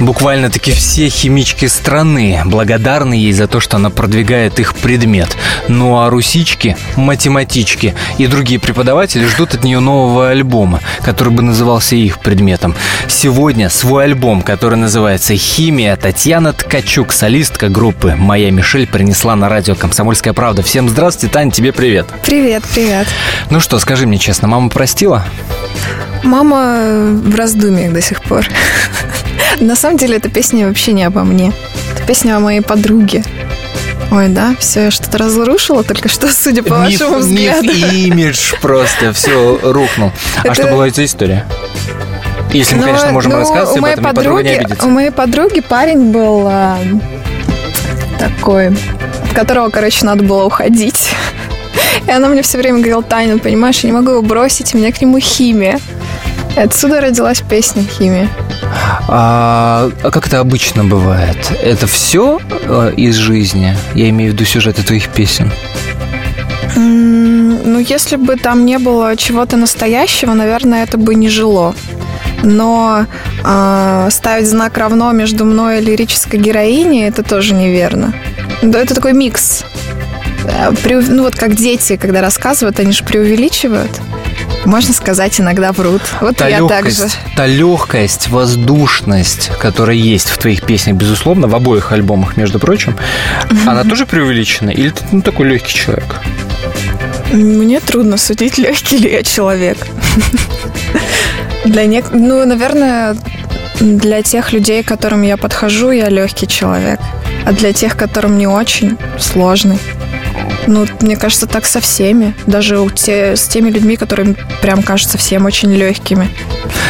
Буквально-таки все химички страны благодарны ей за то, что она продвигает их предмет. Ну а русички, математички и другие преподаватели ждут от нее нового альбома, который бы назывался их предметом. Сегодня свой альбом, который называется «Химия», Татьяна Ткачук, солистка группы «Моя Мишель» принесла на радио «Комсомольская правда». Всем здравствуйте, Таня, тебе привет. Привет, привет. Ну что, скажи мне честно, мама простила? Мама в раздумьях до сих пор. На самом деле, эта песня вообще не обо мне. Это песня о моей подруге. Ой, да, все, я что-то разрушила только что, судя по миф, вашему взгляду. Миф, имидж просто, все рухнул. Это- А что была за история? Если мы, Но, конечно, можем ну, рассказывать у об этом, и подруга не подруги, обидится. У моей подруги парень был а, такой, от которого, короче, надо было уходить. И она мне все время говорила, Таня, ну, понимаешь, я не могу его бросить, у меня к нему химия. Отсюда родилась песня «Химия». А, а как это обычно бывает? Это все из жизни? Я имею в виду сюжеты твоих песен. Ну, если бы там не было чего-то настоящего, наверное, это бы не жило. Но а, ставить знак равно между мной и лирической героиней это тоже неверно. Да, это такой микс. Э, преу- Ну, вот как дети, когда рассказывают, они же преувеличивают. Можно сказать, иногда врут. Вот Та я так же. легкость, та легкость, воздушность, которая есть в твоих песнях, безусловно, в обоих альбомах, между прочим, она тоже преувеличена? Или ты ну, такой легкий человек? Мне трудно судить, легкий ли я человек. Для нек... Ну, наверное, для тех людей, к которым я подхожу, я легкий человек. А для тех, которым не очень, сложный. Ну, мне кажется, так со всеми. Даже у те, с теми людьми, которым прям кажется всем очень легкими.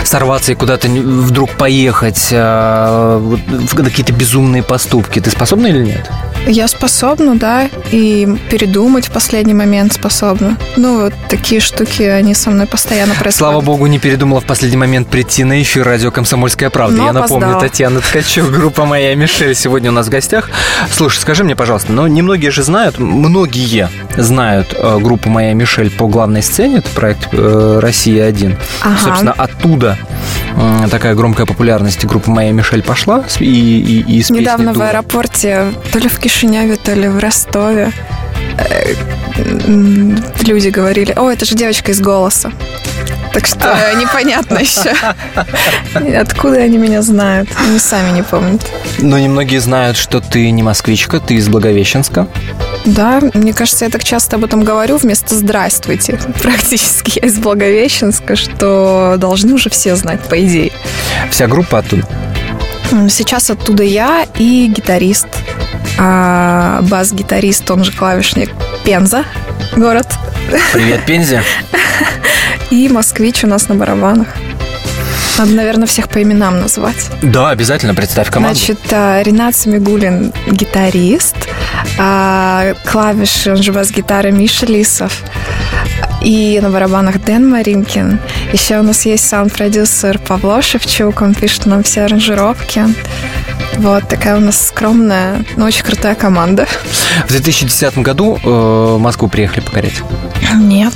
Сорваться и куда-то вдруг поехать, вот в какие-то безумные поступки. Ты способна или нет? Я способна, да, и передумать в последний момент способна. Ну, вот такие штуки, они со мной постоянно происходят. Слава богу, не передумала в последний момент прийти на эфир радио «Комсомольская правда». Но Я напомню, опоздала. Татьяна Ткачук, группа «Моя Мишель» сегодня у нас в гостях. Слушай, скажи мне, пожалуйста, ну, немногие же знают, многие знают э, группу «Моя Мишель» по главной сцене, это проект э, «Россия-1». Ага. Собственно, оттуда э, такая громкая популярность группы «Моя Мишель» пошла и, и, и Недавно в аэропорте, то ли в Кишиневе, то ли в Ростове, люди говорили, о, это же девочка из «Голоса». Так что непонятно еще, откуда они меня знают. Они сами не помнят. Но немногие знают, что ты не москвичка, ты из Благовещенска. Да, мне кажется, я так часто об этом говорю вместо «здравствуйте». Практически я из Благовещенска, что должны уже все знать, по идее. Вся группа оттуда. Сейчас оттуда я и гитарист. А, бас-гитарист, он же клавишник Пенза, город. Привет, Пензе. И москвич у нас на барабанах. Надо, наверное, всех по именам назвать. Да, обязательно представь команду. Значит, а, Ренат Самигулин – гитарист, а, клавиши, он же бас-гитара Миша Лисов, и на барабанах Дэн Маринкин. Еще у нас есть саунд-продюсер Павло Шевчук, он пишет нам все аранжировки. Вот такая у нас скромная, но очень крутая команда. В 2010 году э, Москву приехали покорять. Нет,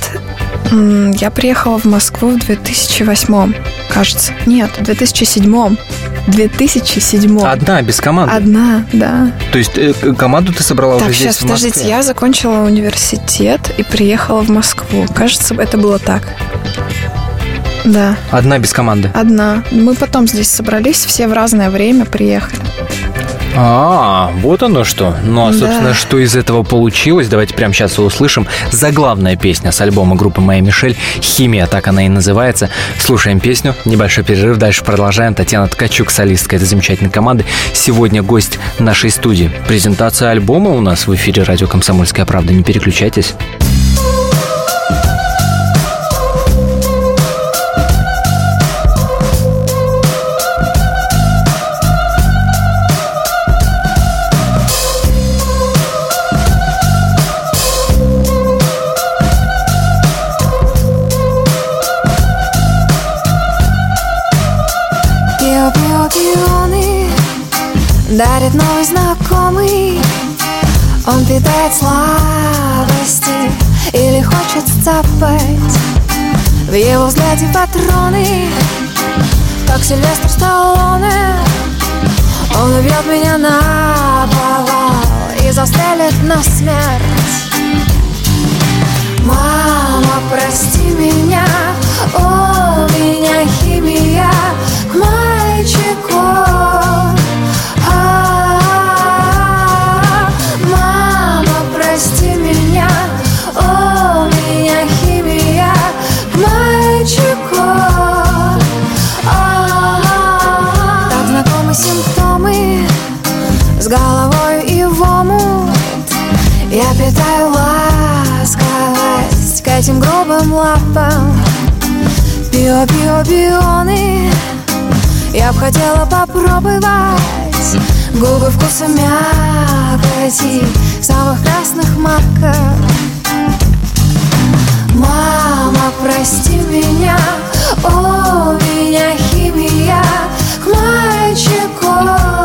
я приехала в Москву в 2008, кажется. Нет, в 2007. 2007. Одна, без команды. Одна, да. То есть э, команду ты собрала Так, уже здесь, сейчас, в Москве? подождите, я закончила университет и приехала в Москву. Кажется, это было так. Да, Одна без команды. одна. Мы потом здесь собрались, все в разное время приехали. А, вот оно что. Ну, а, Да. собственно, что из этого получилось, давайте прямо сейчас и услышим. Заглавная песня с альбома группы «Моя Мишель» «Химия», так она и называется. Слушаем песню, небольшой перерыв, дальше продолжаем. Татьяна Ткачук, солистка этой замечательной команды. Сегодня гость нашей студии. Презентация альбома у нас в эфире радио «Комсомольская правда». Не переключайтесь. Знакомый Он питает слабости Или хочет цапать В его взгляде патроны Как Сильвестр Сталлоне Он убьет меня на повал И застрелит на смерть Мама, прости меня, у меня химия к мальчику. Био, био, бионы Я б хотела попробовать Губы вкуса мякоти Самых красных маков Мама, прости меня У меня химия к мальчику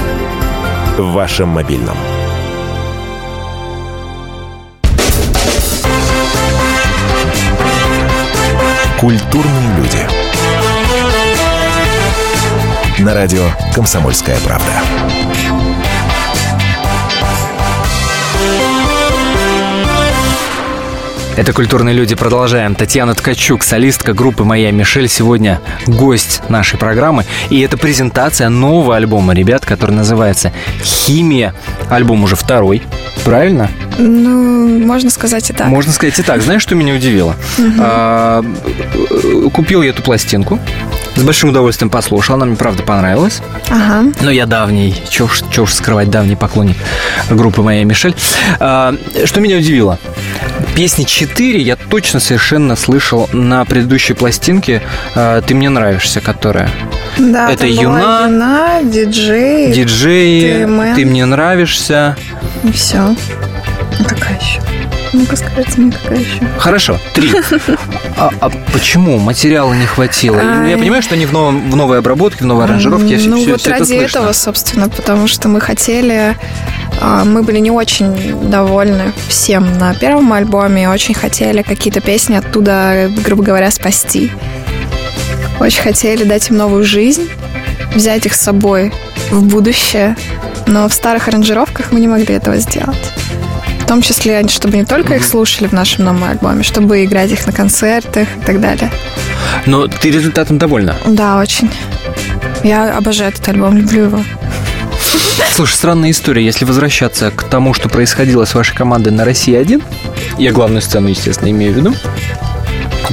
В вашем мобильном. Культурные люди. На радио «Комсомольская правда». Это «Культурные люди». Продолжаем. Татьяна Ткачук, солистка группы «Моя Мишель», сегодня гость нашей программы. И это презентация нового альбома ребят, который называется «Химия». Альбом уже второй, правильно? Ну, можно сказать и так. Можно сказать и так. Знаешь, что меня удивило? Э, Купил я эту пластинку. С большим удовольствием послушал. Она мне, правда, понравилась. Ага. Но я давний, чё уж, чё уж скрывать, давний поклонник группы «Моя Мишель». А, Что меня удивило? Песни 4 я точно совершенно слышал на предыдущей пластинке а, «Ты мне нравишься», которая Да, Это Юна, Юна, диджей, «Диджей», Ты. «Ты мне нравишься». и все. Какая еще? Ну-ка скажите мне, какая еще? Хорошо, три. А, а почему? Материала не хватило? Ай. Я понимаю, что они в, новом, в новой обработке, в новой аранжировке. Я все, ну все, вот все это ради слышно. этого, собственно, потому что мы хотели, а, мы были не очень довольны всем на первом альбоме, очень хотели какие-то песни оттуда, грубо говоря, спасти. Очень хотели дать им новую жизнь, взять их с собой в будущее, но в старых аранжировках мы не могли этого сделать. В том числе, чтобы не только их слушали в нашем новом альбоме, чтобы играть их на концертах и так далее. Но ты результатом довольна? Да, очень. Я обожаю этот альбом, люблю его. Слушай, странная история. Если возвращаться к тому, что происходило с вашей командой на России-1, я главную сцену, естественно, имею в виду,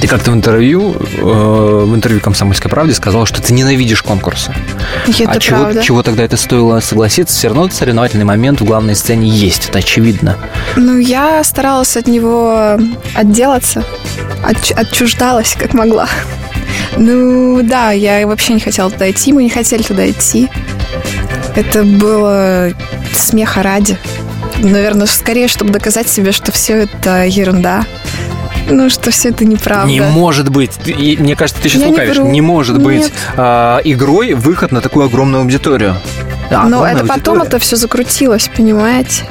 Ты как-то в интервью, э, в интервью «Комсомольской правде» сказала, что ты ненавидишь конкурсы. Это а чего, правда. чего тогда это стоило согласиться? Все равно соревновательный момент в главной сцене есть, это очевидно. Ну, я старалась от него отделаться, отч- отчуждалась, как могла. Ну, да, я вообще не хотела туда идти, мы не хотели туда идти. Это было смеха ради. Наверное, скорее, чтобы доказать себе, что все это ерунда. Ну, что все это неправда. Не может быть. И мне кажется, ты сейчас Я не лукавишь. вру. Не может быть Нет. а, игрой выход на такую огромную аудиторию. Да, Но это потом аудитория. это все закрутилось, понимаете?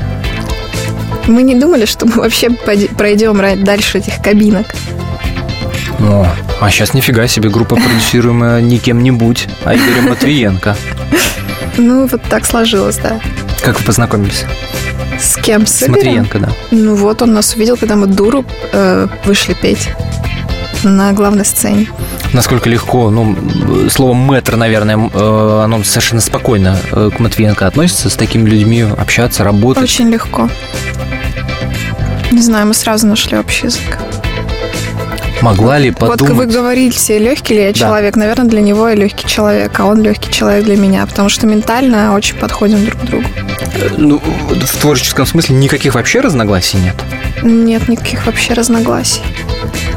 Мы не думали, что мы вообще пройдем дальше этих кабинок. О, а сейчас нифига себе группа, продюсируемая не кем-нибудь, а Игорем Матвиенко. Ну, вот так сложилось, да. Как вы познакомились? С кем? С? Матвиенко, да. Ну вот, он нас увидел, когда мы дуру э, вышли петь на главной сцене. Насколько легко, ну, слово мэтр, наверное, э, оно совершенно спокойно э, к Матвиенко относится, с такими людьми общаться, работать. Очень легко. Не знаю, мы сразу нашли общий язык. Могла ли Вот вы подумать? говорите, легкий ли я Да. человек. Наверное, для него я легкий человек, а он легкий человек для меня, потому что ментально очень подходим друг к другу. Э, Ну, в творческом смысле никаких вообще разногласий нет? Нет никаких вообще разногласий.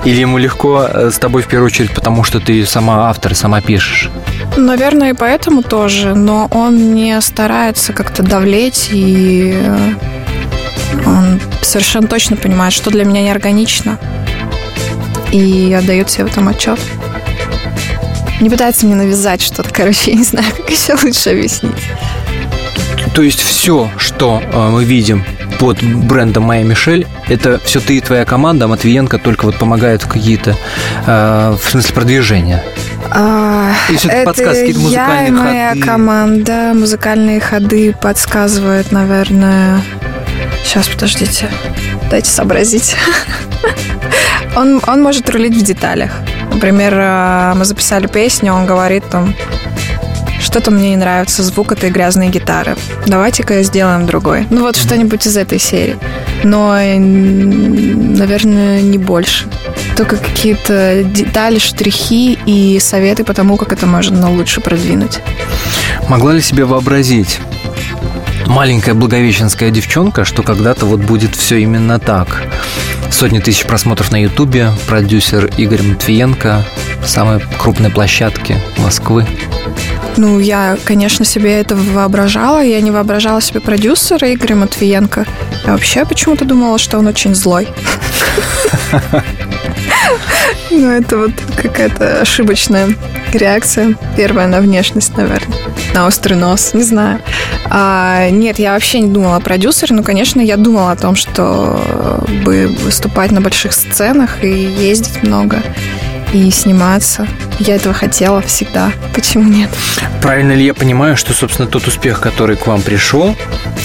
Или ему легко э, с тобой в первую очередь, потому что ты сама автор, сама пишешь? Наверное, и поэтому тоже, но он не старается как-то давлеть, и э, он совершенно точно понимает, что для меня неорганично, и отдает себе в этом отчет. Не пытается мне навязать что-то, короче, я не знаю, как еще лучше объяснить. То есть все, что э, мы видим под брендом Майя Мишель, это все ты и твоя команда, а Матвиенко только вот помогает в какие-то, э, в смысле продвижения. А, всё-таки это подсказки, какие-то я и музыкальные моя ходы? команда. Музыкальные ходы подсказывает, наверное... Сейчас, подождите. Дайте сообразить. Он, он может рулить в деталях. Например, э, мы записали песню, он говорит там, что-то мне не нравится, звук этой грязной гитары. Давайте-ка сделаем другой. Ну вот что-нибудь из этой серии. Но, наверное, не больше. Только какие-то детали, штрихи и советы по тому, как это можно лучше продвинуть. Могла ли себе вообразить маленькая благовещенская девчонка, что когда-то вот будет все именно так? Сотни тысяч просмотров на Ютубе, продюсер Игорь Матвиенко, самой крупной площадки Москвы. Ну, я, конечно, себе это воображала. Я не воображала себе продюсера Игоря Матвиенко. Я вообще почему-то думала, что он очень злой. Ну, это вот какая-то ошибочная реакция. Первая на внешность, наверное. На острый нос, не знаю. А, нет, я вообще не думала о продюсере. Ну, конечно, я думала о том, что бы выступать на больших сценах и ездить много и сниматься. Я этого хотела всегда. Почему нет? Правильно ли я понимаю, что, собственно, тот успех, который к вам пришел,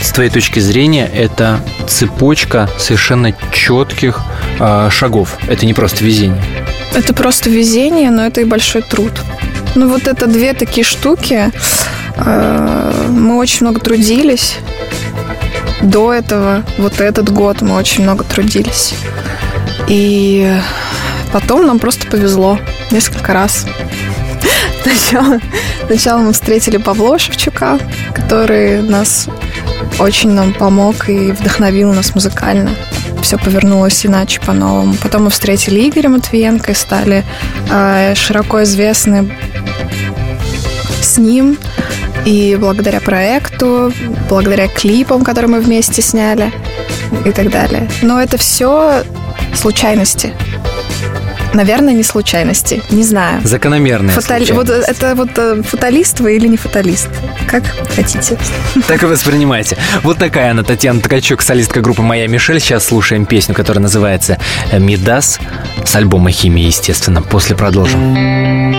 с твоей точки зрения, это цепочка совершенно четких э, шагов? Это не просто везение. Это просто везение, но это и большой труд. Ну, вот это две такие штуки. Э, Мы очень много трудились. До этого, вот этот год мы очень много трудились. И потом нам просто повезло несколько раз. Сначала, сначала мы встретили Павла Шевчука, который нас очень нам помог и вдохновил нас музыкально. Все повернулось иначе, по-новому. Потом мы встретили Игоря Матвиенко и стали э, широко известны с ним. И благодаря проекту, благодаря клипам, которые мы вместе сняли и так далее. Но это все случайности. Наверное, не случайности. Не знаю. Закономерная Фатали- Вот это вот э, фаталист вы или не фаталист? Как хотите. Так и воспринимайте. Вот такая она, Татьяна Ткачук, солистка группы «Моя Мишель». Сейчас слушаем песню, которая называется «Мидас» с альбома «Химия», естественно. После продолжим.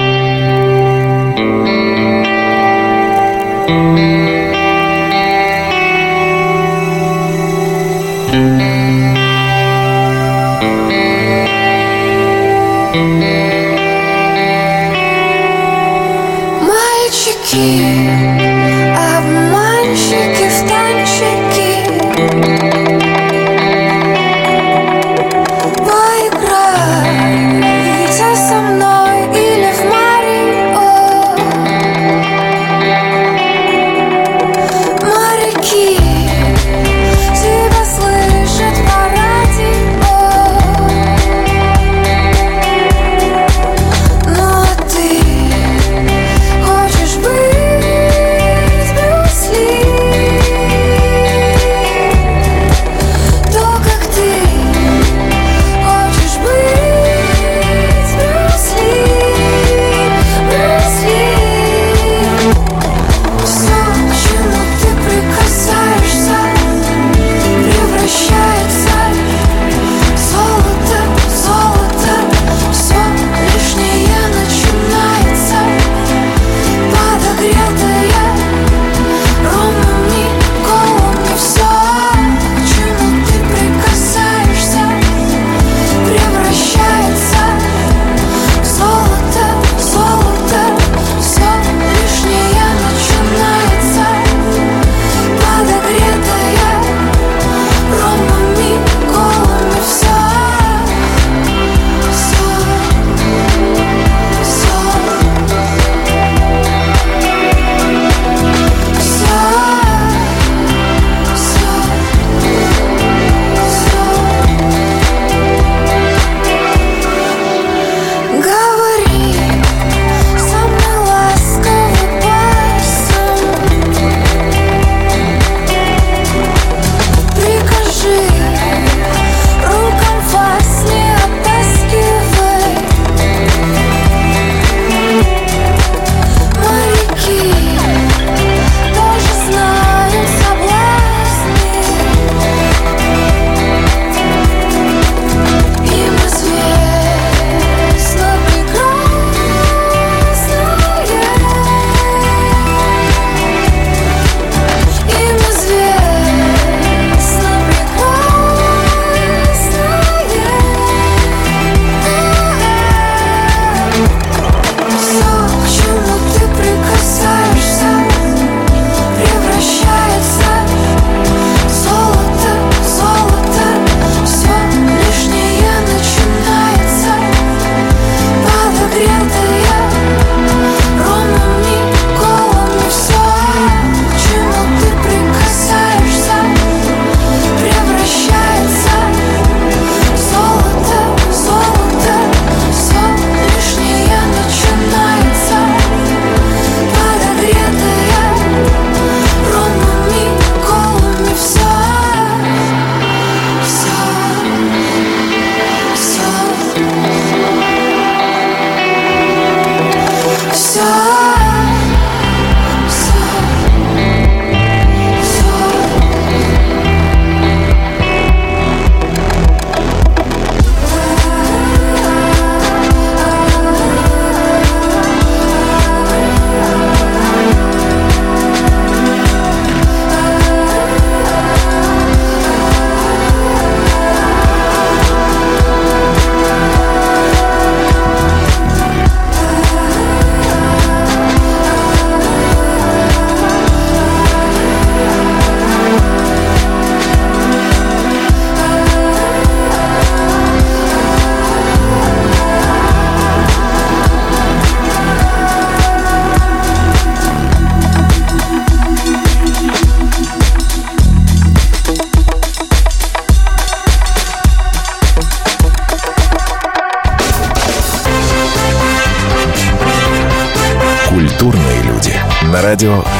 Мальчики,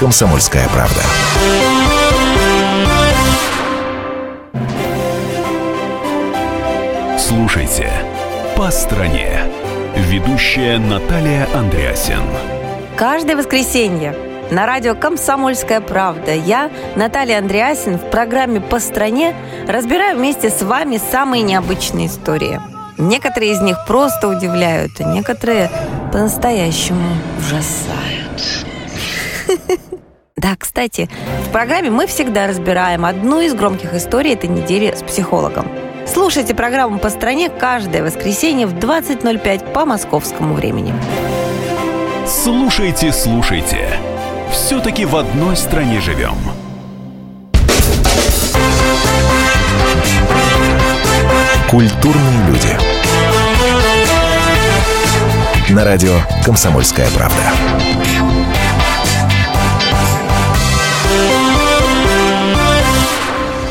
«Комсомольская правда». Слушайте «По стране». Ведущая Наталья Андреасин. Каждое воскресенье на радио «Комсомольская правда» я, Наталья Андреасин, в программе «По стране» разбираю вместе с вами самые необычные истории. Некоторые из них просто удивляют, а некоторые по-настоящему ужасают. Да, кстати, в программе мы всегда разбираем одну из громких историй этой недели с психологом. Слушайте программу «По стране» каждое воскресенье в 20.05 по московскому времени. Слушайте, слушайте. Все-таки в одной стране живем. Культурные люди. На радио «Комсомольская правда».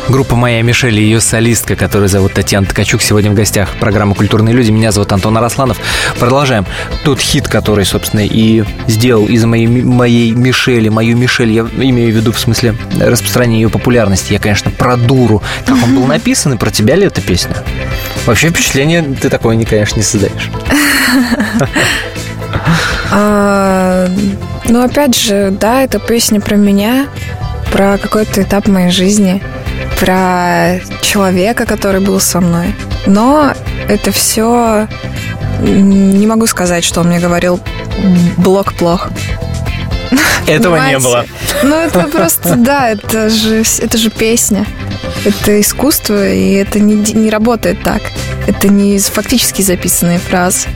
Группа «Моя Мишель» и ее солистка, которая зовут Татьяна Ткачук, сегодня в гостях программы «Культурные люди». Меня зовут Антон Арасланов. Продолжаем. Тот хит, который, собственно, и сделал из моей, моей Мишели, мою Мишель, я имею в виду в смысле распространения ее популярности. Я, конечно, про дуру. Как он был написан, и про тебя ли эта песня? Вообще впечатление ты такое, конечно, не создаешь. А, ну, опять же, да, это песня про меня, про какой-то этап моей жизни, про человека, который был со мной. Но это все... Не могу сказать, что он мне говорил блок плох. Этого не было. Ну, это просто, да, это же, это же песня. Это искусство, и это не, не работает так. Это не фактически записанные фразы.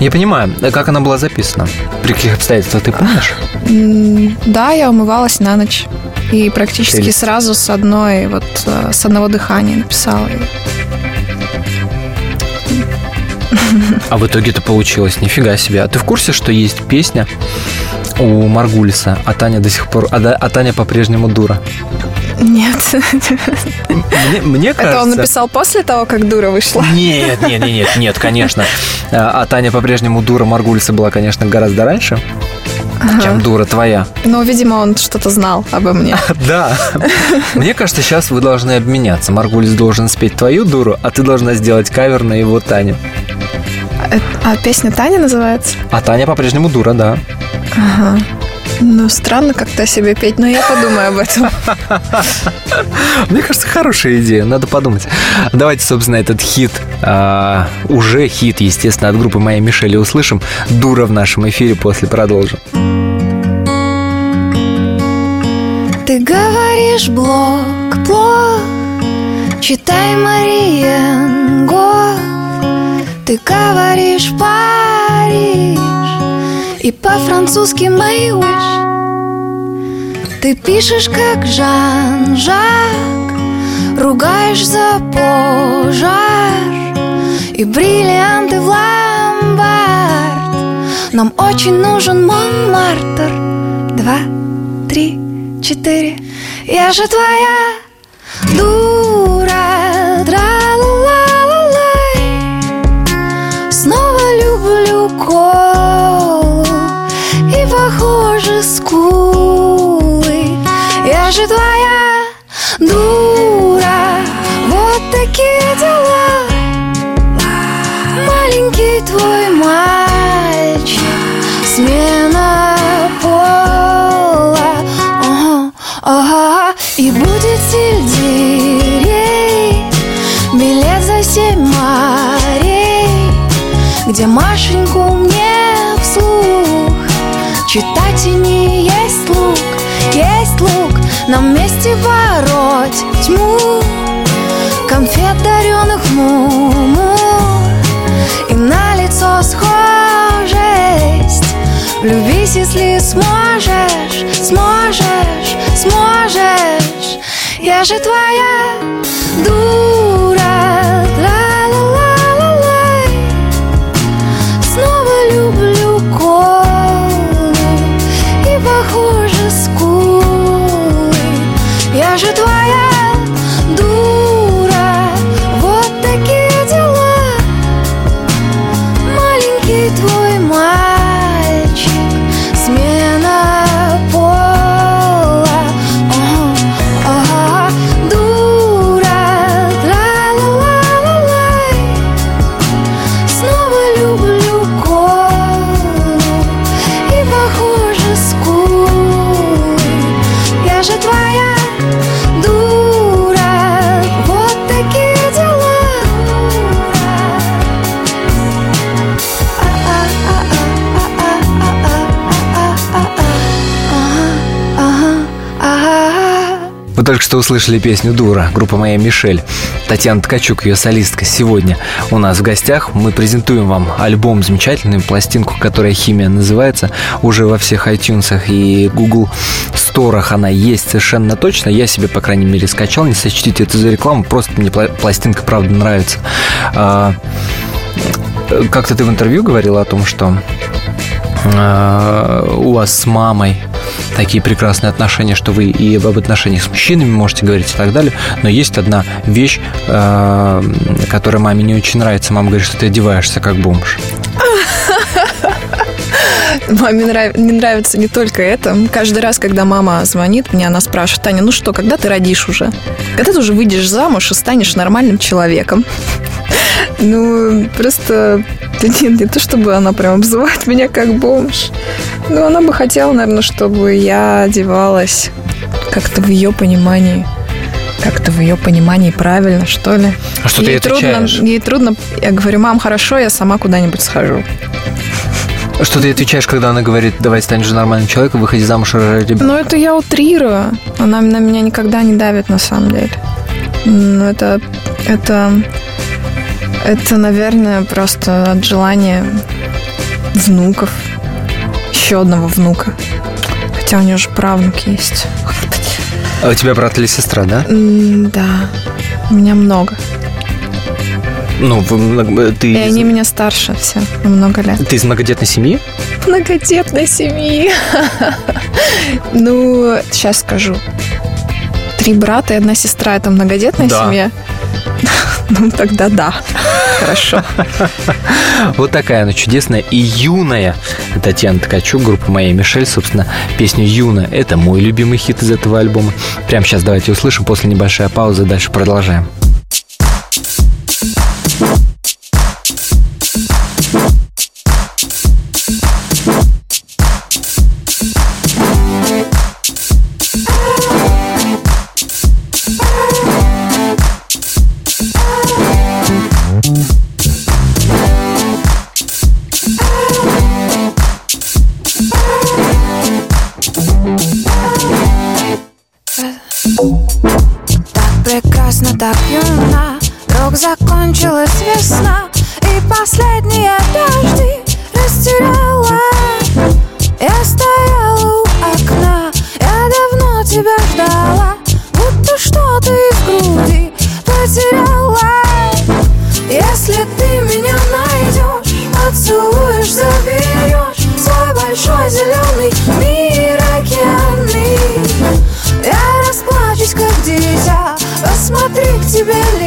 Я понимаю, а как она была записана? При каких обстоятельствах ты помнишь? Да, я умывалась на ночь. И практически Прелесть. сразу с одной, вот э, с одного дыхания написала. А в итоге это получилось. Нифига себе. А ты в курсе, что есть песня у Маргулиса, а Таня до сих пор... А, а Таня по-прежнему дура? Нет. Мне, мне кажется... Это он написал после того, как дура вышла. Нет, нет, нет, нет, нет, конечно. А а Таня по-прежнему дура Маргулиса была, конечно, гораздо раньше, чем дура твоя. Но, видимо, он что-то знал обо мне. Да. Мне кажется, сейчас вы должны обменяться. Маргулис должен спеть твою дуру, а ты должна сделать кавер на его Таню. Э, А песня Таня называется? А Таня по-прежнему дура, да. Ага. Ну, странно как-то о себе петь, но я подумаю об этом. Мне кажется, хорошая идея, надо подумать. Давайте, собственно, этот хит, а, уже хит, естественно, от группы «Моя Мишель» услышим. «Дура» в нашем эфире, после продолжим. Ты говоришь блок, плох Читай Мариен год Ты говоришь Париж И по-французски my wish Ты пишешь как Жан-Жак Ругаешь за пожар И бриллианты в ломбард. Нам очень нужен Монмартр. Два, три, четыре. Я же твоя дура Где Машеньку мне вслух Читать и не есть лук Есть лук Нам вместе бороть тьму. Конфет даренных муму И на лицо схожесть. Влюбись, если сможешь Сможешь, сможешь. Я же твоя дура только что услышали песню «Дура», группа моя Мишель. Татьяна Ткачук, ее солистка, сегодня у нас в гостях. Мы презентуем вам альбом замечательную, пластинку, которая «Химия» называется. Уже во всех iTunes и Google Сторах она есть совершенно точно. Я себе, по крайней мере, скачал. Не сочтите это за рекламу, просто мне пластинка, правда, нравится. А, как-то ты в интервью говорила о том, что а, у вас с мамой такие прекрасные отношения, что вы и об отношениях с мужчинами можете говорить и так далее. Но есть одна вещь, э, которая маме не очень нравится. Мама говорит, что ты одеваешься как бомж. Маме нрав... не нравится не только это. Каждый раз, когда мама звонит мне, она спрашивает, Таня, ну что, когда ты родишь уже? Когда ты уже выйдешь замуж и станешь нормальным человеком? Ну, просто да нет, не то, чтобы она прям обзывает меня как бомж. Ну, она бы хотела, наверное, чтобы я одевалась как-то в ее понимании как-то в ее понимании правильно, что ли. А что ей ты трудно, Ей трудно. Я говорю, мам, хорошо, я сама куда-нибудь схожу. Что ты отвечаешь, когда она говорит, давай станешь нормальным человеком, выходи замуж ради Ну, это я утрирую. Она на меня никогда не давит, на самом деле. Ну, это... Это... Это, наверное, просто от желания внуков. Еще одного внука. Хотя у нее же правнук есть. А у тебя брат или сестра, да? Да. У меня много. Ну, вы, ты... И они меня старше все, на много лет. Ты из многодетной семьи? Многодетной семьи. Ну, сейчас скажу. Три брата и одна сестра – это многодетная да. семья? Ну, тогда да. Хорошо. Вот такая она чудесная и юная. Татьяна Ткачук, группа моя Мишель, собственно, песню «Юна» — это мой любимый хит из этого альбома. Прямо сейчас давайте услышим, после небольшой паузы дальше продолжаем. Зеленый мир океанный Я расплачусь, как дитя Посмотри, к тебе летят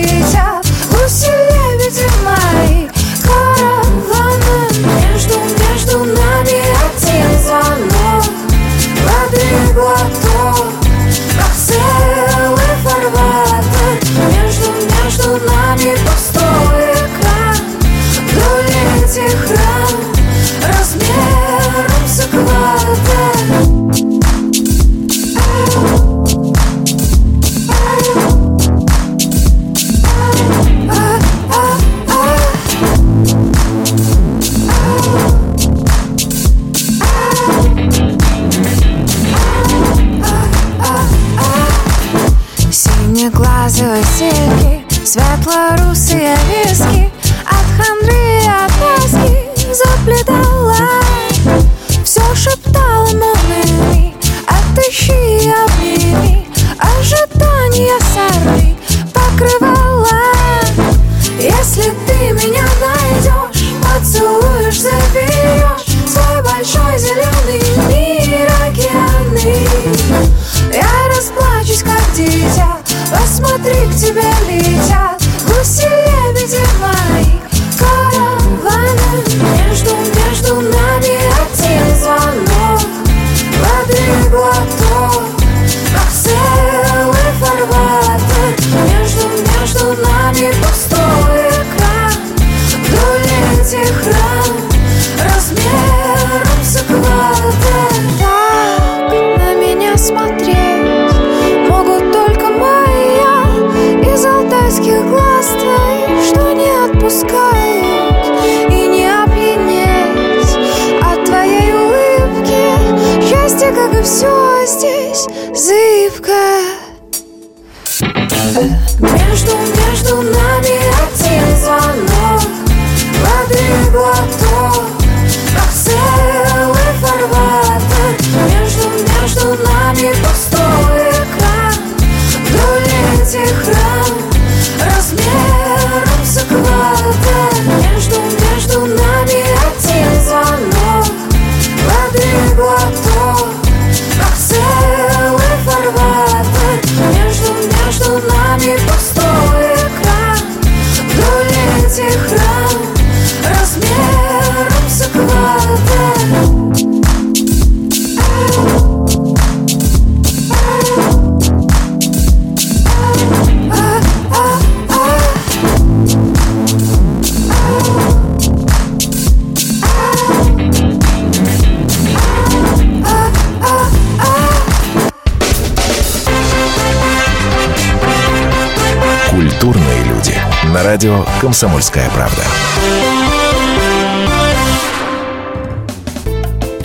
«Комсомольская правда».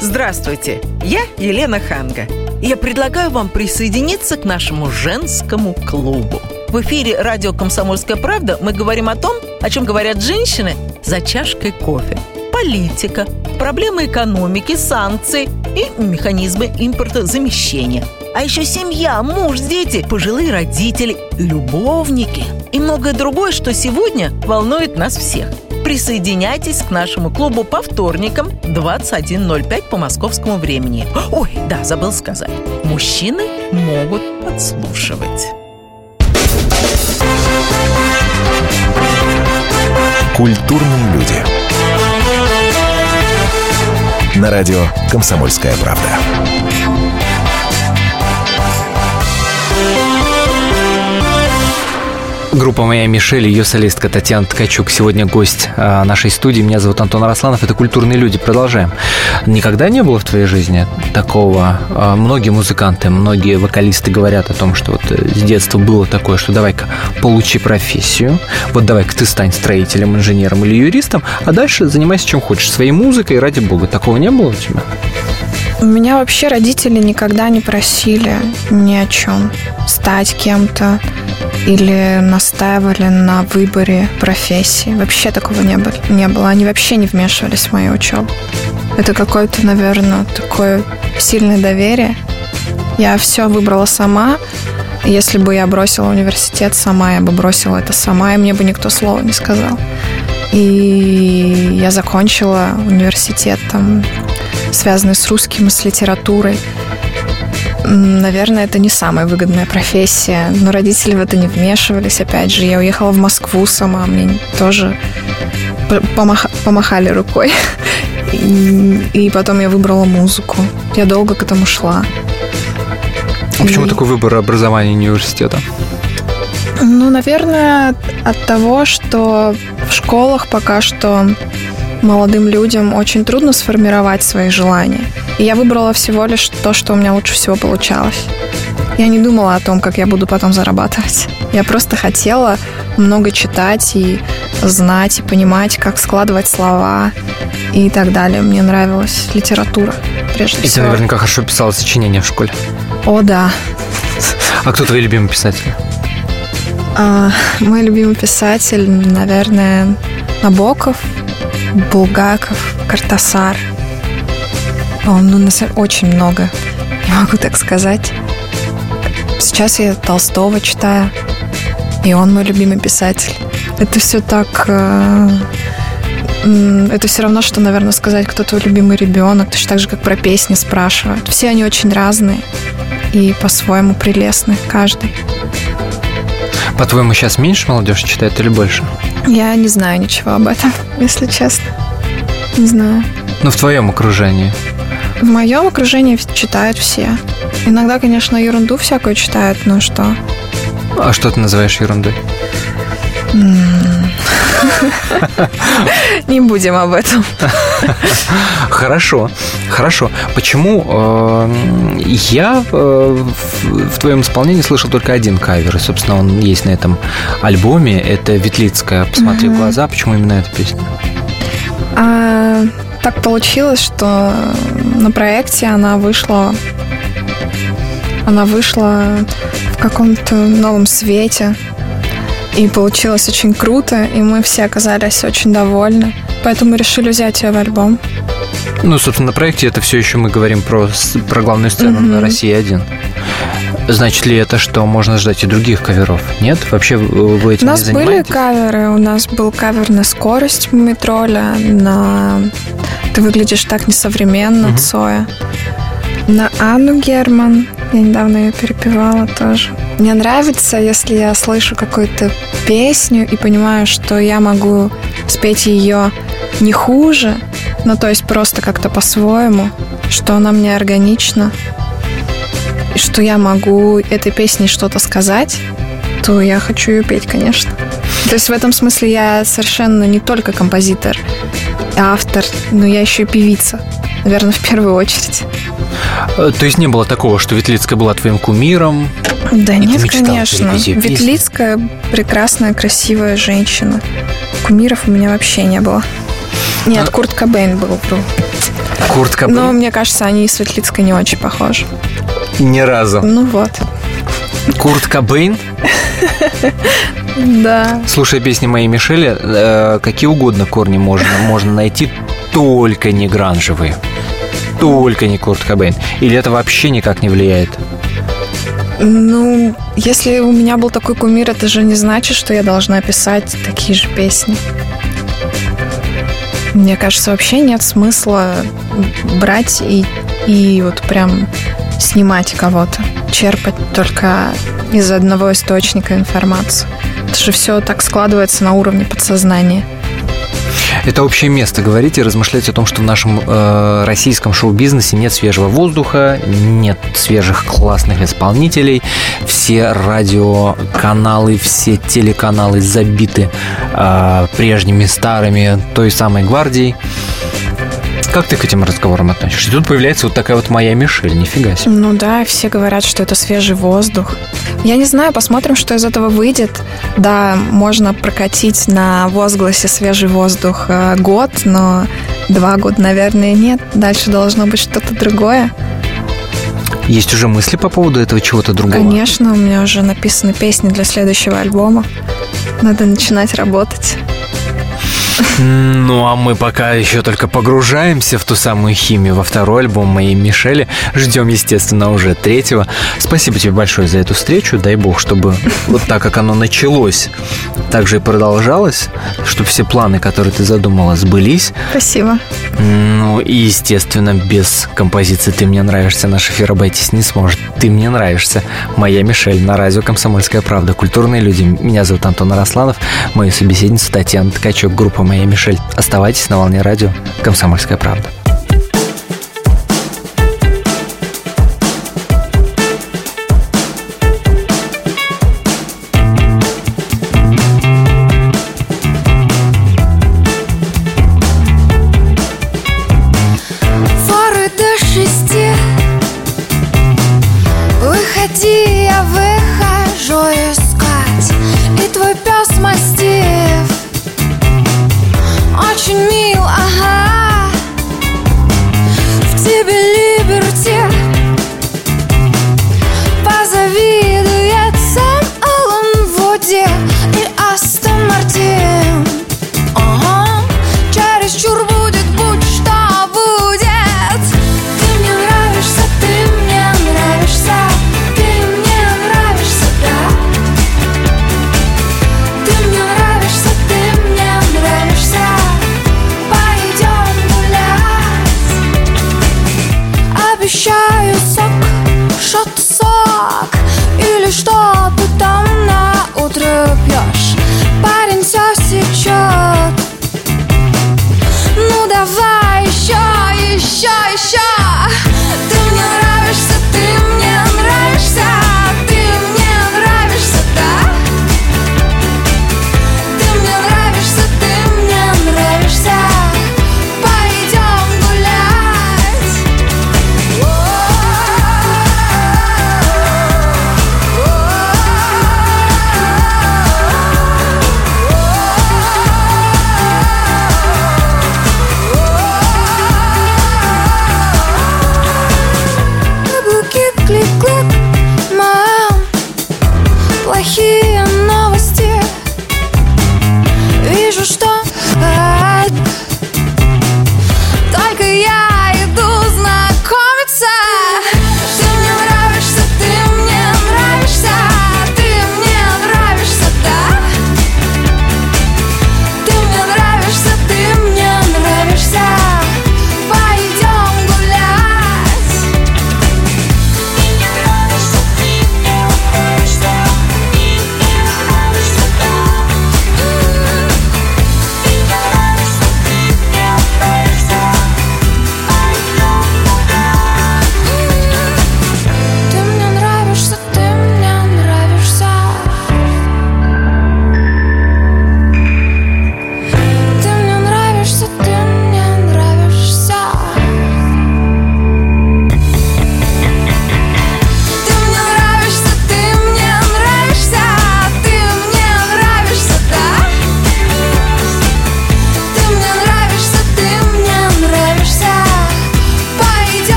Здравствуйте, я Елена Ханга. Я предлагаю вам присоединиться к нашему женскому клубу. В эфире радио «Комсомольская правда» мы говорим о том, о чем говорят женщины за чашкой кофе. Политика, проблемы экономики, санкции и механизмы импортозамещения. А еще семья, муж, дети, пожилые родители, любовники и многое другое, что сегодня волнует нас всех. Присоединяйтесь к нашему клубу по вторникам 21.05 по московскому времени. Ой, да, забыл сказать. Мужчины могут подслушивать. Культурные люди. На радио «Комсомольская правда». Группа «Моя Мишель» ее солистка Татьяна Ткачук. Сегодня гость а, нашей студии. Меня зовут Антон Арасланов. Это «Культурные люди». Продолжаем. Никогда не было в твоей жизни такого? А, Многие музыканты, многие вокалисты говорят о том, что вот э, с детства было такое, что давай-ка получи профессию, вот давай-ка ты стань строителем, инженером или юристом, а дальше занимайся чем хочешь, своей музыкой, ради бога. Такого не было у тебя? У меня вообще родители никогда не просили ни о чем стать кем-то или настаивали на выборе профессии. Вообще такого не было. Не было. Они вообще не вмешивались в мою учебу. Это какое-то, наверное, такое сильное доверие. Я все выбрала сама. Если бы я бросила университет сама, я бы бросила это сама, и мне бы никто слова не сказал. И я закончила университет там связанный с русским с литературой. Наверное, это не самая выгодная профессия, но родители в это не вмешивались. Опять же, я уехала в Москву сама, мне тоже п- помаха- помахали рукой. И, потом я выбрала музыку. Я долго к этому шла. А почему И- такой выбор образования университета? Ну, наверное, от того, что в школах пока что молодым людям очень трудно сформировать свои желания. И я выбрала всего лишь то, что у меня лучше всего получалось. Я не думала о том, как я буду потом зарабатывать. Я просто хотела много читать и знать, и понимать, как складывать слова и так далее. Мне нравилась литература, прежде И ты всего. наверняка хорошо писала сочинения в школе. О, да. А кто твои любимые писатели? А, мой любимый писатель, наверное, Набоков, Булгаков, Картасар. О, ну, на самом- очень много. Не могу так сказать. Сейчас я Толстого читаю, и он мой любимый писатель. Это все так... э, Это все равно, что, наверное, сказать, кто твой любимый ребенок, точно так же, как про песни спрашивают. Все они очень разные и по-своему прелестны, каждый. По-твоему, сейчас меньше молодежи читает или больше? Я не знаю ничего об этом, если честно. Не знаю. Ну, в твоем окружении. В моем окружении читают все. Иногда, конечно, ерунду всякую читают, но что? А что ты называешь ерундой? Не будем об этом. Хорошо, хорошо. Почему э, я э, в, в твоем исполнении слышал только один кавер, и, собственно, он есть на этом альбоме. Это Ветлицкая «Посмотри в глаза». Почему именно эта песня? А, так получилось, что на проекте она вышла... Она вышла каком-то новом свете. И получилось очень круто, и мы все оказались очень довольны. Поэтому решили взять ее в альбом. Ну, собственно, на проекте это все еще мы говорим про, про главную сцену на России один. Значит ли это, что можно ждать и других каверов? Нет? Вообще вы этим У нас не были каверы. У нас был кавер на скорость метроля, на «Ты выглядишь так несовременно» Мгм. Цоя. На Анну Герман. Я недавно ее перепевала тоже. Мне нравится, если я слышу какую-то песню и понимаю, что я могу спеть ее не хуже, ну то есть просто как-то по-своему, что она мне органична, и что я могу этой песней что-то сказать, то я хочу ее петь, конечно. То есть в этом смысле я совершенно не только композитор, автор, но я еще и певица. Наверное, в первую очередь. Э, То есть не было такого, что Ветлицкая была твоим кумиром? Да И нет, конечно. Ветлицкая прекрасная, красивая женщина. Кумиров у меня вообще не было. Нет, А- Курт Кобейн был. вру. Курт Кобейн? Но мне кажется, они с Ветлицкой не очень похожи. Ни разу. Ну вот. Курт Кобейн? Да. Слушая песни моей Мишели, э, какие угодно корни можно, можно найти, только не гранжевые. Только не Курт Кобейн. Или это вообще никак не влияет? Ну, если у меня был такой кумир, это же не значит, что я должна писать такие же песни. Мне кажется, вообще нет смысла брать и, и вот прям снимать кого-то, черпать только из одного источника информацию. Это же все так складывается на уровне подсознания. Это общее место говорить и размышлять о том, что в нашем э, российском шоу-бизнесе нет свежего воздуха, нет свежих классных исполнителей, все радиоканалы, все телеканалы забиты э, прежними старыми той самой гвардией. Как ты к этим разговорам относишься? И тут появляется вот такая вот моя Мишель, нифига себе. Ну да, все говорят, что это свежий воздух. Я не знаю, посмотрим, что из этого выйдет. Да, можно прокатить на возгласе свежий воздух э, год, но два года, наверное, нет. Дальше должно быть что-то другое. Есть уже мысли по поводу этого чего-то другого? Конечно, у меня уже написаны песни для следующего альбома. Надо начинать работать. Ну, а мы пока еще только погружаемся в ту самую химию во второй альбом моей Мишели. Ждем, естественно, уже третьего. Спасибо тебе большое за эту встречу. Дай бог, чтобы вот так, как оно началось, так же и продолжалось, чтобы все планы, которые ты задумала, сбылись. Спасибо. Ну, и, естественно, без композиции «Ты мне нравишься» наш эфир обойтись не сможет. «Ты мне нравишься» моя Мишель на радио «Комсомольская правда». Культурные люди. Меня зовут Антон Арасланов. Мою собеседницу Татьяна Ткачук, группа «Моя Мишель». Оставайтесь на волне радио «Комсомольская правда».